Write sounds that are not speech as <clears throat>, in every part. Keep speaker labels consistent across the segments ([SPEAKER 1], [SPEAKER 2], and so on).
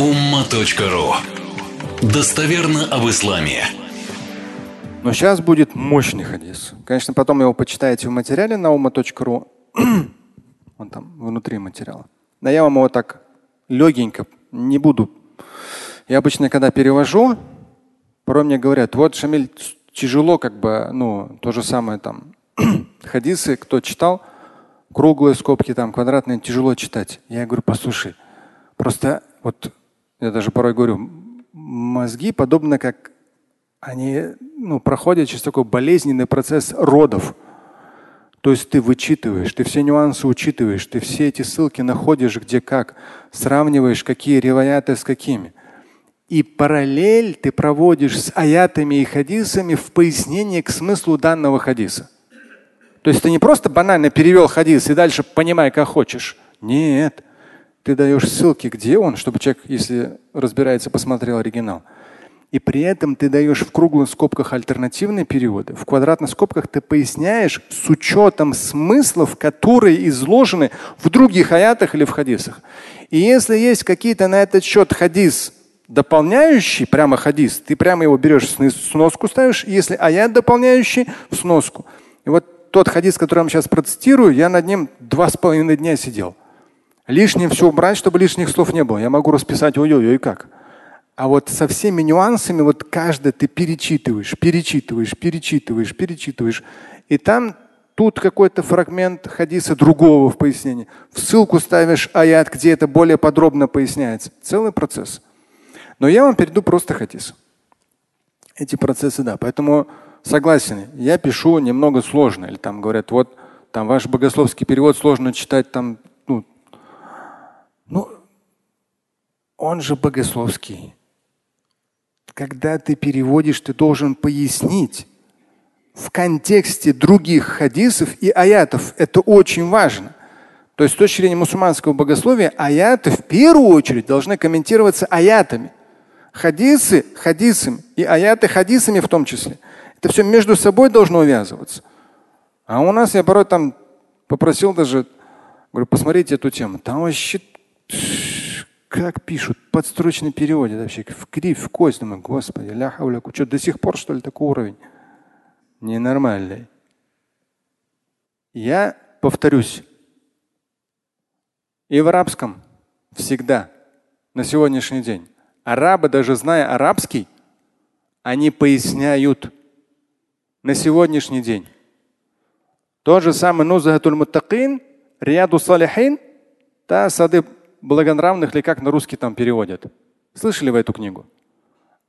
[SPEAKER 1] umma.ru Достоверно об исламе.
[SPEAKER 2] Но сейчас будет мощный хадис. Конечно, потом его почитаете в материале на umma.ru. <clears throat> Он там внутри материала. Но я вам его так легенько не буду. Я обычно, когда перевожу, порой мне говорят, вот, Шамиль, тяжело как бы, ну, то же самое там, <clears throat> хадисы, кто читал, круглые скобки, там, квадратные, тяжело читать. Я говорю, послушай, просто вот я даже порой говорю, мозги подобно как они ну, проходят через такой болезненный процесс родов. То есть ты вычитываешь, ты все нюансы учитываешь, ты все эти ссылки находишь где как, сравниваешь, какие реваяты с какими. И параллель ты проводишь с аятами и хадисами в пояснении к смыслу данного хадиса. То есть ты не просто банально перевел хадис и дальше понимай, как хочешь. Нет. Ты даешь ссылки, где он, чтобы человек, если разбирается, посмотрел оригинал. И при этом ты даешь в круглых скобках альтернативные переводы. В квадратных скобках ты поясняешь с учетом смыслов, которые изложены в других аятах или в хадисах. И если есть какие-то на этот счет хадис, дополняющий прямо хадис, ты прямо его берешь сноску ставишь, если аят дополняющий в сноску. И вот тот хадис, который я вам сейчас процитирую, я над ним два с половиной дня сидел. Лишнее все убрать, чтобы лишних слов не было. Я могу расписать ой-ой-ой как. А вот со всеми нюансами, вот каждое ты перечитываешь, перечитываешь, перечитываешь, перечитываешь. И там тут какой-то фрагмент хадиса другого в пояснении. В ссылку ставишь аят, где это более подробно поясняется. Целый процесс. Но я вам перейду просто хадис. Эти процессы, да. Поэтому согласен, я пишу немного сложно. Или там говорят, вот там ваш богословский перевод сложно читать, там ну, он же богословский. Когда ты переводишь, ты должен пояснить в контексте других хадисов и аятов. Это очень важно. То есть с точки зрения мусульманского богословия аяты в первую очередь должны комментироваться аятами. Хадисы хадисами и аяты хадисами в том числе. Это все между собой должно увязываться. А у нас я порой там попросил даже, говорю, посмотрите эту тему. Там вообще как пишут, подстрочный переводе вообще, в крив, в кость. Думаю, господи, ля хауля, что до сих пор, что ли, такой уровень? Ненормальный. Я повторюсь, и в арабском всегда, на сегодняшний день, арабы, даже зная арабский, они поясняют на сегодняшний день. Тот же самый Нузахатуль Муттакин, Рияду Салихин, та сады благонравных ли как на русский там переводят. Слышали вы эту книгу?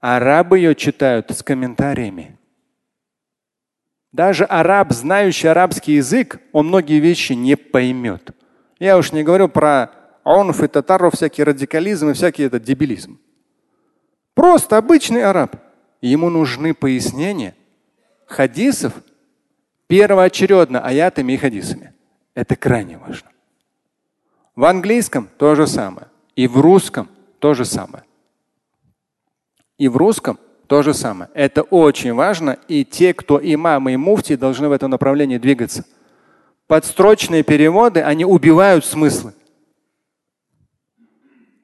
[SPEAKER 2] Арабы ее читают с комментариями. Даже араб, знающий арабский язык, он многие вещи не поймет. Я уж не говорю про онф и татаров, всякий радикализм и всякий этот дебилизм. Просто обычный араб. Ему нужны пояснения хадисов первоочередно аятами и хадисами. Это крайне важно. В английском то же самое. И в русском то же самое. И в русском то же самое. Это очень важно. И те, кто имамы и муфти, должны в этом направлении двигаться. Подстрочные переводы, они убивают смыслы.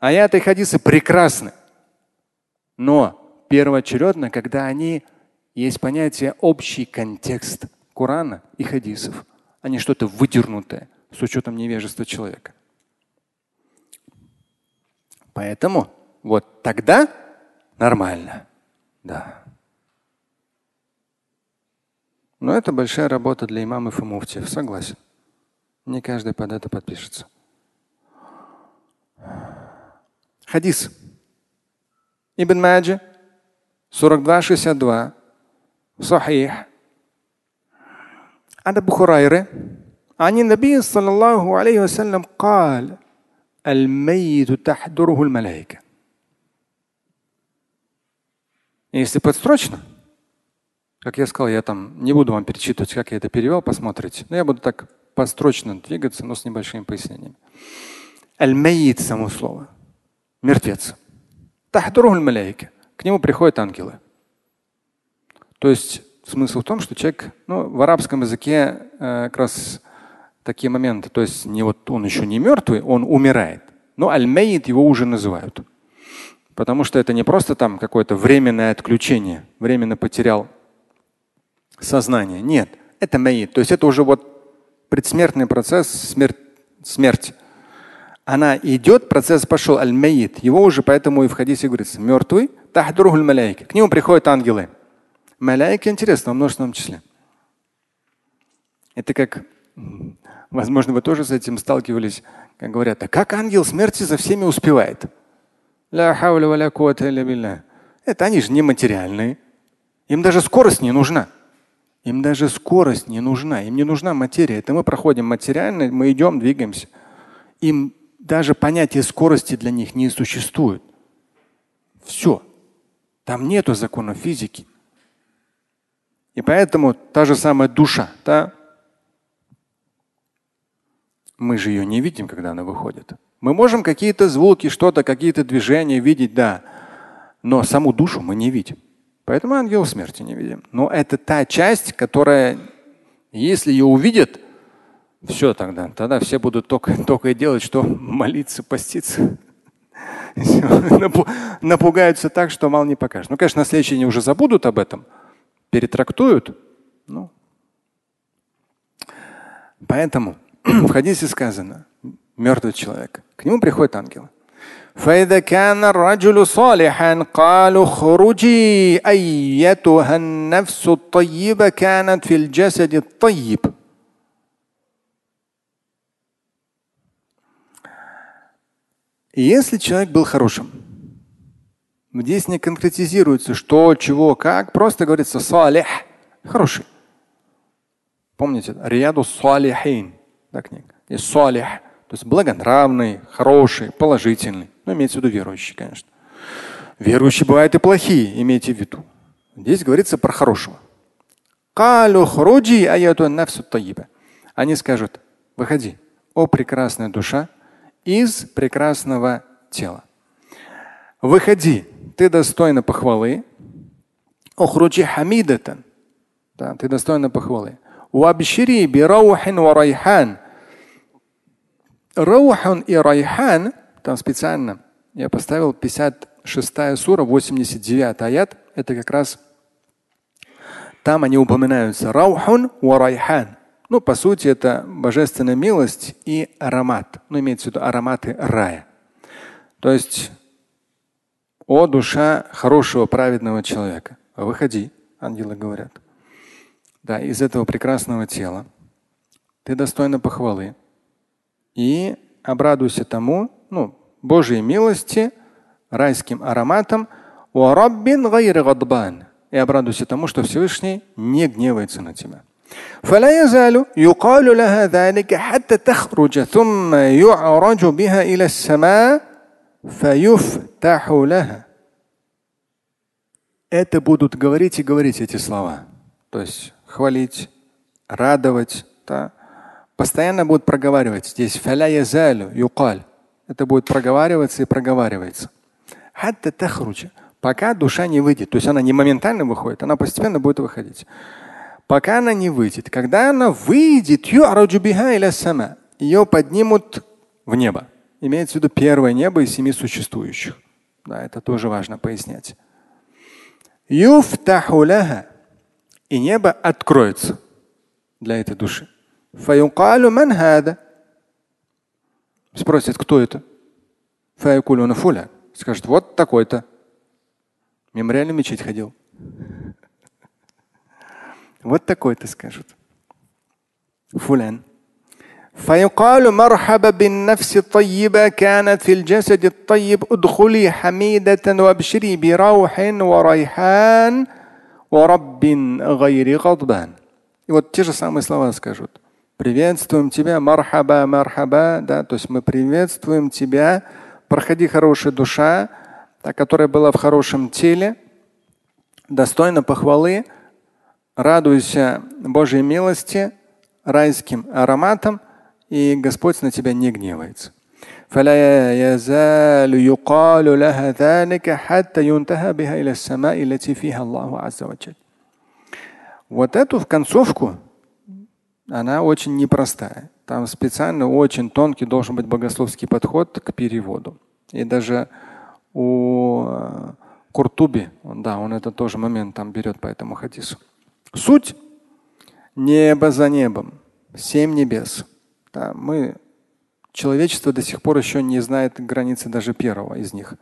[SPEAKER 2] Аяты и хадисы прекрасны. Но первоочередно, когда они есть понятие общий контекст Корана и хадисов, а не что-то выдернутое с учетом невежества человека. Поэтому вот тогда нормально. Да. Но это большая работа для имамов и муфтиев, согласен. Не каждый под это подпишется. Хадис. Ибн Маджи, 42-62, Сахих. عن ابو هريره عن النبي صلى الله عليه وسلم قال Аль-Майиту тахдурухуль маляйка. Если подстрочно, как я сказал, я там не буду вам перечитывать, как я это перевел, посмотрите. Но я буду так построчно двигаться, но с небольшими пояснениями. Аль-Майит само слово. Мертвец. Тахдурухуль маляйка. К нему приходят ангелы. То есть смысл в том, что человек, ну, в арабском языке э, как раз такие моменты. То есть не вот он еще не мертвый, он умирает. Но аль-мейт его уже называют. Потому что это не просто там какое-то временное отключение, временно потерял сознание. Нет, это маид. То есть это уже вот предсмертный процесс, смерть. смерть. Она идет, процесс пошел, аль-маид. Его уже поэтому и в хадисе говорится, мертвый, тахдурухуль маляйки. К нему приходят ангелы. Маляйки интересно, в множественном числе. Это как, возможно, вы тоже с этим сталкивались, как говорят, а как ангел смерти за всеми успевает? Это они же нематериальные. Им даже скорость не нужна. Им даже скорость не нужна. Им не нужна материя. Это мы проходим материально, мы идем, двигаемся. Им даже понятие скорости для них не существует. Все. Там нету закона физики. И поэтому та же самая душа, да, мы же ее не видим, когда она выходит. Мы можем какие-то звуки, что-то, какие-то движения видеть, да. Но саму душу мы не видим. Поэтому ангел смерти не видим. Но это та часть, которая, если ее увидят, все тогда. Тогда все будут только, <laughs> только и делать, что молиться, поститься. <laughs> Напугаются так, что мало не покажешь. Ну, конечно, на следующий день уже забудут об этом, перетрактуют. Ну. Поэтому в <clears throat> хадисе сказано, мертвый человек, к нему приходит ангел. فإذا كان الرجل صالحا قالوا اخرجي أيتها النفس الطيبة كانت في الجسد الطيب Если человек был хорошим, здесь не конкретизируется, что, чего, как, просто говорится салих, хороший. Помните, Рияду салихин, да, книга. И салих, то есть благонравный, хороший, положительный. Ну, имеется в виду верующий, конечно. Верующие бывают и плохие, имейте в виду. Здесь говорится про хорошего. Они скажут, выходи, о прекрасная душа, из прекрасного тела. Выходи, ты достойна похвалы. Охруджи хамидатан. Да, ты достойна похвалы. Уабшири бираухин ва Раухан и райхан, там специально я поставил 56 сура, 89 аят. Это как раз там они упоминаются. Раухун ва райхан. Ну, по сути, это божественная милость и аромат. Ну, имеется в виду ароматы рая. То есть, о душа хорошего, праведного человека, выходи, ангелы говорят. Да, из этого прекрасного тела. Ты достойна похвалы И обрадуйся тому, ну, Божьей милости, райским ароматом. И обрадуйся тому, что Всевышний не гневается на тебя. فلا يزال يقال لها ذلك حتى تخرج ثم يعرج بها إلى السماء فيفتح لها. Это будут говорить и говорить эти слова. То есть хвалить, радовать. Да? Постоянно будут проговаривать. Здесь фаля язалю юкаль. Это будет проговариваться и проговаривается. Хатта тахруджа. Пока душа не выйдет. То есть она не моментально выходит, она постепенно будет выходить пока она не выйдет. Когда она выйдет, ее поднимут в небо. Имеется в виду первое небо из семи существующих. Да, это тоже важно пояснять. Юфтахуляха. И небо откроется для этой души. Спросят, кто это? Скажет, вот такой-то. Мемориальный мечеть ходил. <laughs> Вот такой-то скажут. فلان فيقال مرحبا بالنفس الطيبة كانت في الجسد الطيب ادخلي حميدة وابشري بروح وريحان ورب غير غضبان. И вот те же самые слова скажут. Приветствуем тебя, мархаба, мархаба, да, то есть мы приветствуем тебя, проходи хорошая душа, та, которая была в хорошем теле, достойна похвалы, радуйся Божьей милости, райским ароматом, и Господь на тебя не гневается. فلا يزال يقال لها ذلك حتى ينتهى بها إلى السماء التي فيها الله عز وجل. Вот эту в концовку, она очень непростая. Там специально очень тонкий должен быть богословский подход к переводу. И даже у э, Куртуби, да, он это тоже момент там берет по этому хадису. Суть небо за небом, семь небес. Да, мы, человечество до сих пор еще не знает границы даже первого из них.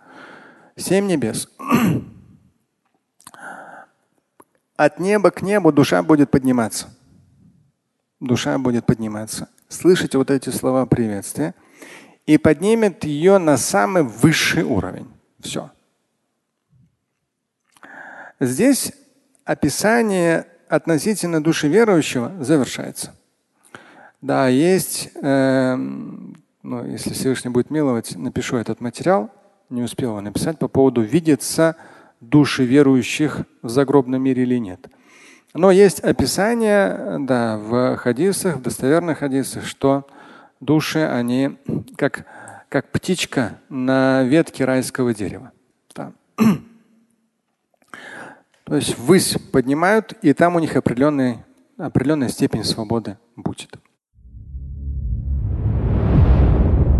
[SPEAKER 2] Семь небес. <clears throat> От неба к небу душа будет подниматься. Душа будет подниматься. Слышите вот эти слова приветствия и поднимет ее на самый высший уровень. Все. Здесь описание относительно души верующего завершается. Да, есть, э, ну, если Всевышний будет миловать, напишу этот материал, не успел его написать по поводу видится души верующих в загробном мире или нет. Но есть описание да, в хадисах, в достоверных хадисах, что души, они как, как птичка на ветке райского дерева. Да. <clears throat> То есть ввысь поднимают, и там у них определенный, определенная степень свободы будет.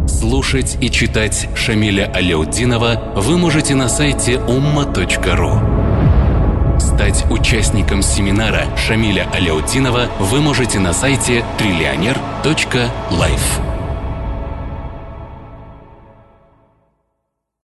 [SPEAKER 1] Слушать и читать Шамиля Аляутдинова вы можете на сайте umma.ru. Стать участником семинара Шамиля Аляутдинова вы можете на сайте триллионер.life.